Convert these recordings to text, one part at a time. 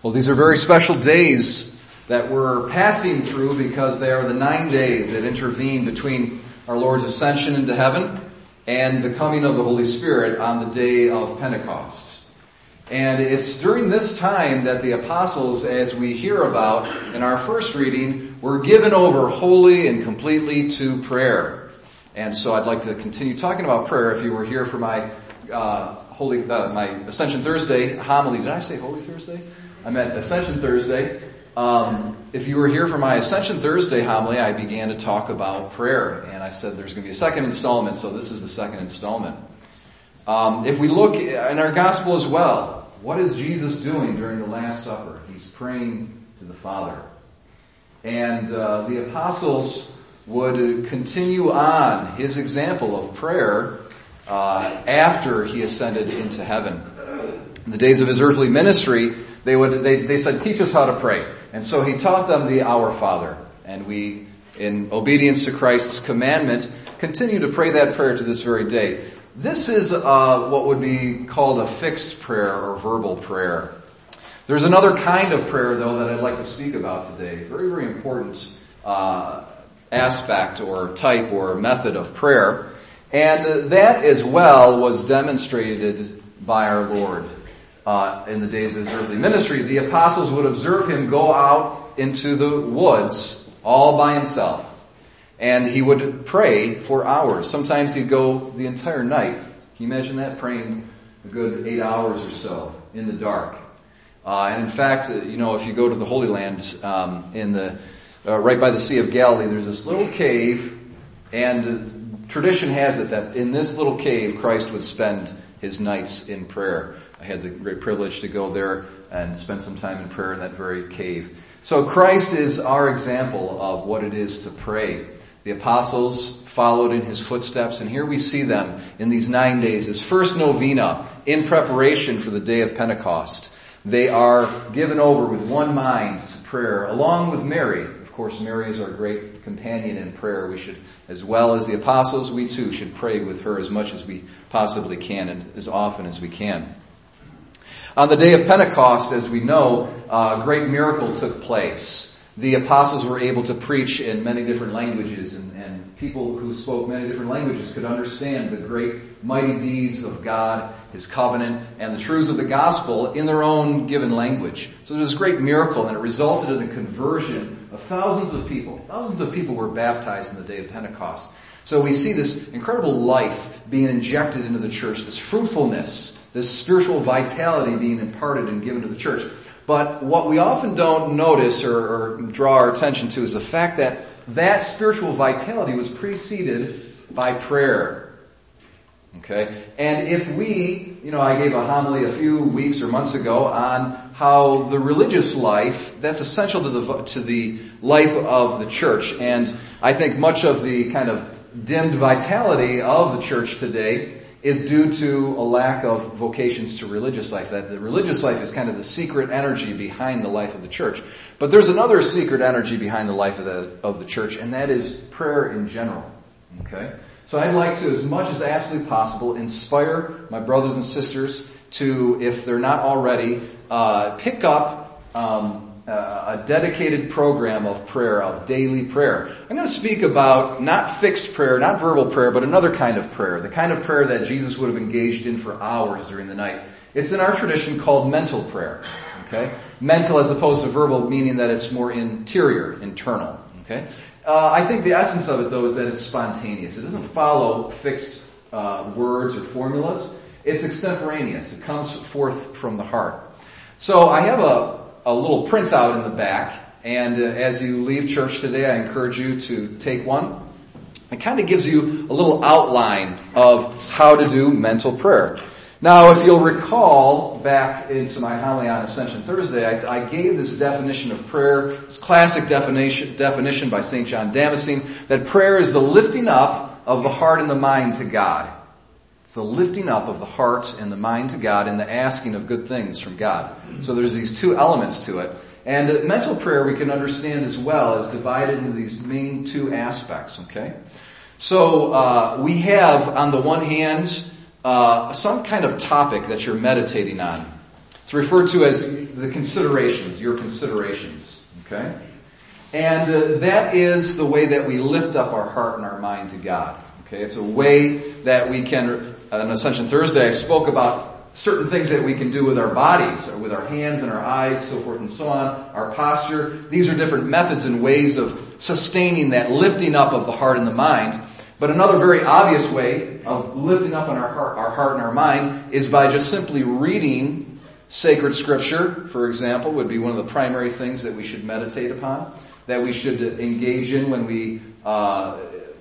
Well, these are very special days that we're passing through because they are the nine days that intervene between our Lord's ascension into heaven and the coming of the Holy Spirit on the day of Pentecost. And it's during this time that the apostles, as we hear about in our first reading, were given over wholly and completely to prayer. And so I'd like to continue talking about prayer. If you were here for my uh, Holy, uh, my Ascension Thursday homily, did I say Holy Thursday? I meant Ascension Thursday. Um, if you were here for my Ascension Thursday homily, I began to talk about prayer, and I said there's going to be a second installment, so this is the second installment. Um, if we look in our gospel as well, what is Jesus doing during the Last Supper? He's praying to the Father. And uh, the apostles would continue on his example of prayer uh, after he ascended into heaven. In the days of his earthly ministry, they would they, they said, "Teach us how to pray," and so he taught them the Our Father, and we, in obedience to Christ's commandment, continue to pray that prayer to this very day. This is uh, what would be called a fixed prayer or verbal prayer. There's another kind of prayer, though, that I'd like to speak about today. Very, very important uh, aspect or type or method of prayer. And that as well was demonstrated by our Lord uh, in the days of his earthly ministry. The apostles would observe him go out into the woods all by himself. And he would pray for hours. Sometimes he'd go the entire night. Can you imagine that? Praying a good eight hours or so in the dark. Uh, and in fact, you know, if you go to the Holy Land um, in the uh, right by the Sea of Galilee, there's this little cave, and tradition has it that in this little cave, Christ would spend his nights in prayer. I had the great privilege to go there and spend some time in prayer in that very cave. So Christ is our example of what it is to pray. The apostles followed in his footsteps, and here we see them in these nine days, his first novena in preparation for the day of Pentecost. They are given over with one mind to prayer, along with Mary, Of course, Mary is our great companion in prayer. We should, as well as the apostles, we too should pray with her as much as we possibly can and as often as we can. On the day of Pentecost, as we know, a great miracle took place. The apostles were able to preach in many different languages, and, and people who spoke many different languages could understand the great mighty deeds of God his covenant, and the truths of the gospel in their own given language. So it was a great miracle, and it resulted in the conversion of thousands of people. Thousands of people were baptized in the day of Pentecost. So we see this incredible life being injected into the church, this fruitfulness, this spiritual vitality being imparted and given to the church. But what we often don't notice or, or draw our attention to is the fact that that spiritual vitality was preceded by prayer. Okay? And if we, you know, I gave a homily a few weeks or months ago on how the religious life, that's essential to the, to the life of the church. And I think much of the kind of dimmed vitality of the church today is due to a lack of vocations to religious life. That the religious life is kind of the secret energy behind the life of the church. But there's another secret energy behind the life of the, of the church, and that is prayer in general. Okay? So I'd like to, as much as absolutely possible, inspire my brothers and sisters to, if they're not already, uh, pick up um, a dedicated program of prayer, of daily prayer. I'm going to speak about not fixed prayer, not verbal prayer, but another kind of prayer, the kind of prayer that Jesus would have engaged in for hours during the night. It's in our tradition called mental prayer. Okay? Mental as opposed to verbal, meaning that it's more interior, internal. Okay? Uh, I think the essence of it, though, is that it's spontaneous. It doesn't follow fixed uh, words or formulas. It's extemporaneous. It comes forth from the heart. So I have a, a little printout in the back, and uh, as you leave church today, I encourage you to take one. It kind of gives you a little outline of how to do mental prayer. Now, if you'll recall back into my homily on Ascension Thursday, I, I, gave this definition of prayer, this classic definition, definition by St. John Damascene, that prayer is the lifting up of the heart and the mind to God. It's the lifting up of the heart and the mind to God and the asking of good things from God. So there's these two elements to it. And mental prayer we can understand as well is divided into these main two aspects, okay? So uh, we have, on the one hand, uh, some kind of topic that you're meditating on. It's referred to as the considerations, your considerations. Okay? And uh, that is the way that we lift up our heart and our mind to God. Okay? It's a way that we can, on Ascension Thursday, I spoke about certain things that we can do with our bodies, or with our hands and our eyes, so forth and so on, our posture. These are different methods and ways of sustaining that lifting up of the heart and the mind. But another very obvious way of lifting up our heart, our heart and our mind is by just simply reading Sacred scripture, for example, would be one of the primary things that we should meditate upon, that we should engage in when we uh,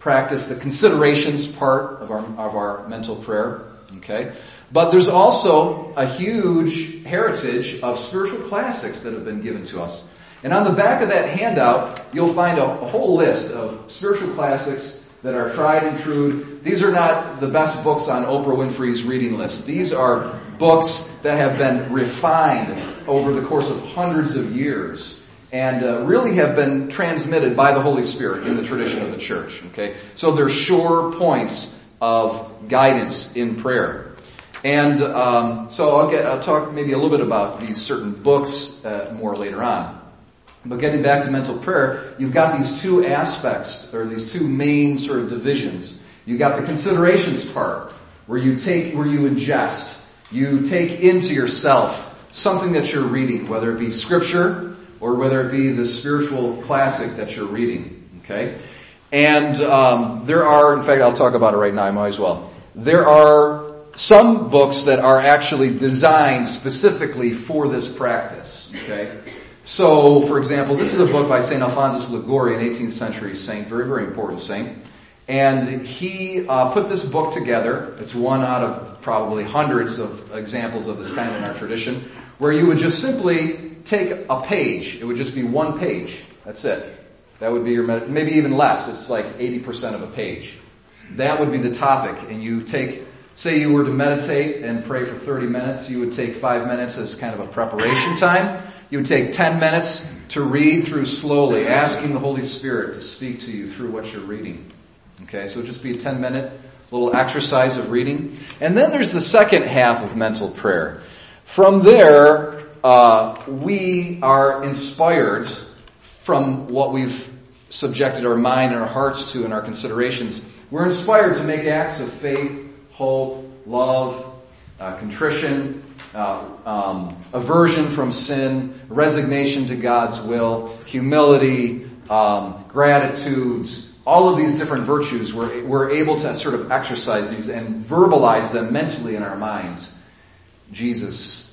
practice the considerations part of our, of our mental prayer. Okay? But there's also a huge heritage of spiritual classics that have been given to us. And on the back of that handout, you'll find a, a whole list of spiritual classics that are tried and true. These are not the best books on Oprah Winfrey's reading list. These are books that have been refined over the course of hundreds of years and uh, really have been transmitted by the Holy Spirit in the tradition of the church. Okay, so they're sure points of guidance in prayer. And um, so I'll get I'll talk maybe a little bit about these certain books uh, more later on. But getting back to mental prayer, you've got these two aspects, or these two main sort of divisions. You've got the considerations part, where you take, where you ingest, you take into yourself something that you're reading, whether it be scripture, or whether it be the spiritual classic that you're reading. Okay? And um, there are, in fact, I'll talk about it right now, I might as well. There are some books that are actually designed specifically for this practice. Okay? So, for example, this is a book by St. Alphonsus Liguori, an 18th century saint, very, very important saint. And he uh, put this book together. It's one out of probably hundreds of examples of this kind in our tradition, where you would just simply take a page. It would just be one page. That's it. That would be your, med- maybe even less. It's like 80% of a page. That would be the topic. And you take, say you were to meditate and pray for 30 minutes, you would take five minutes as kind of a preparation time. You would take 10 minutes to read through slowly, asking the Holy Spirit to speak to you through what you're reading. Okay, so it would just be a 10 minute little exercise of reading. And then there's the second half of mental prayer. From there, uh, we are inspired from what we've subjected our mind and our hearts to in our considerations. We're inspired to make acts of faith, hope, love, uh, contrition, uh, um, aversion from sin, resignation to God's will, humility, um, gratitudes, all of these different virtues, we're, we're able to sort of exercise these and verbalize them mentally in our minds. Jesus,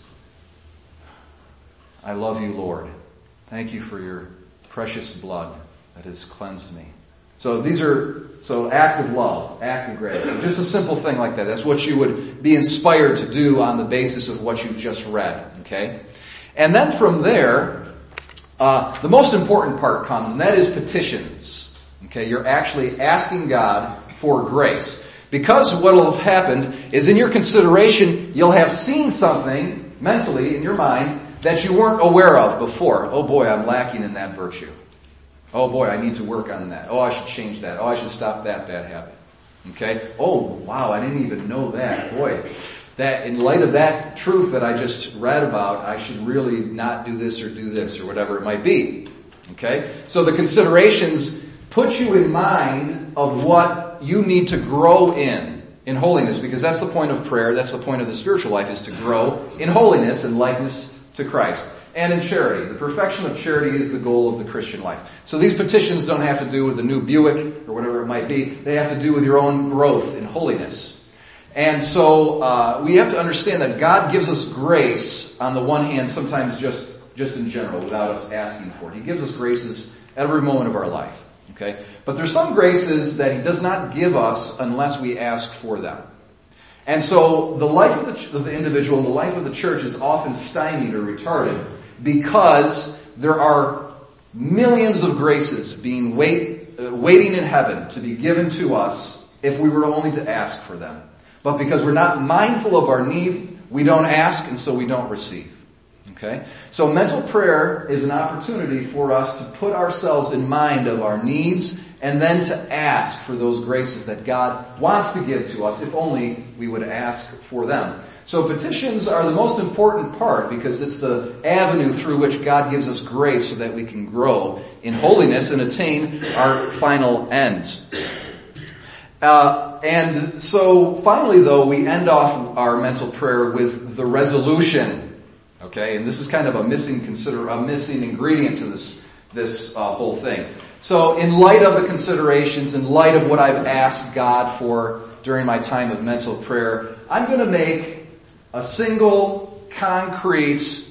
I love you, Lord. Thank you for your precious blood that has cleansed me. So these are, so act of love, act of gratitude. Just a simple thing like that. That's what you would be inspired to do on the basis of what you've just read. Okay? And then from there, uh, the most important part comes, and that is petitions. Okay, you're actually asking God for grace. Because what will have happened is in your consideration, you'll have seen something mentally in your mind that you weren't aware of before. Oh boy, I'm lacking in that virtue. Oh boy, I need to work on that. Oh, I should change that. Oh, I should stop that bad habit. Okay? Oh, wow, I didn't even know that. Boy, that in light of that truth that I just read about, I should really not do this or do this or whatever it might be. Okay? So the considerations put you in mind of what you need to grow in, in holiness, because that's the point of prayer, that's the point of the spiritual life, is to grow in holiness and likeness to Christ and in charity. The perfection of charity is the goal of the Christian life. So these petitions don't have to do with the new Buick or whatever it might be. They have to do with your own growth in holiness. And so uh, we have to understand that God gives us grace on the one hand, sometimes just just in general, without us asking for it. He gives us graces every moment of our life. Okay, but there's some graces that He does not give us unless we ask for them. And so the life of the, of the individual and the life of the church is often stymied or retarded because there are millions of graces being wait, uh, waiting in heaven to be given to us if we were only to ask for them. But because we're not mindful of our need, we don't ask and so we don't receive. Okay? So mental prayer is an opportunity for us to put ourselves in mind of our needs and then to ask for those graces that God wants to give to us if only we would ask for them. So petitions are the most important part because it's the avenue through which God gives us grace so that we can grow in holiness and attain our final end. Uh, and so finally though, we end off our mental prayer with the resolution Okay, and this is kind of a missing consider a missing ingredient to this this uh, whole thing. So, in light of the considerations, in light of what I've asked God for during my time of mental prayer, I'm going to make a single, concrete,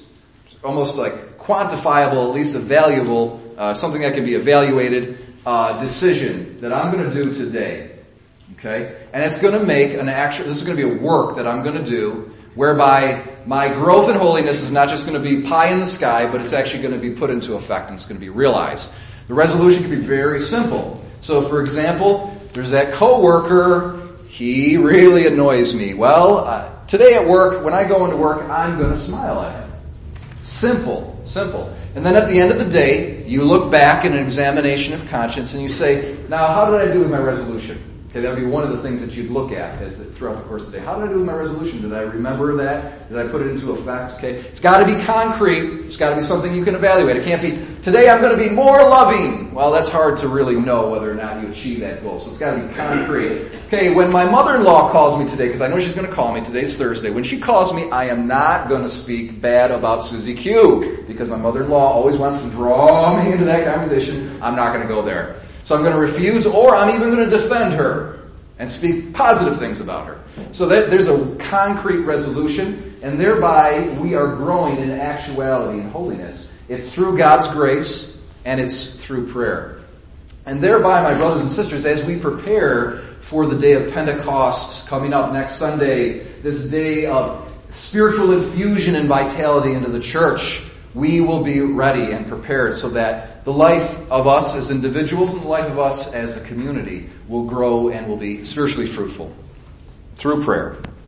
almost like quantifiable, at least a valuable, uh, something that can be evaluated uh, decision that I'm going to do today. Okay, and it's going to make an actual. This is going to be a work that I'm going to do whereby my growth in holiness is not just going to be pie in the sky, but it's actually going to be put into effect and it's going to be realized. The resolution can be very simple. So, for example, there's that coworker. He really annoys me. Well, uh, today at work, when I go into work, I'm going to smile at him. Simple, simple. And then at the end of the day, you look back in an examination of conscience and you say, now how did I do with my resolution? Okay, that would be one of the things that you'd look at as the, throughout the course of the day. How did I do with my resolution? Did I remember that? Did I put it into effect? Okay, it's got to be concrete. It's got to be something you can evaluate. It can't be today. I'm going to be more loving. Well, that's hard to really know whether or not you achieve that goal. So it's got to be concrete. Okay, when my mother-in-law calls me today, because I know she's going to call me. Today's Thursday. When she calls me, I am not going to speak bad about Susie Q because my mother-in-law always wants to draw me into that conversation. I'm not going to go there. So I'm going to refuse, or I'm even going to defend her and speak positive things about her. So that there's a concrete resolution, and thereby we are growing in actuality and holiness. It's through God's grace, and it's through prayer. And thereby, my brothers and sisters, as we prepare for the day of Pentecost coming up next Sunday, this day of spiritual infusion and vitality into the church, we will be ready and prepared so that the life of us as individuals and the life of us as a community will grow and will be spiritually fruitful through prayer.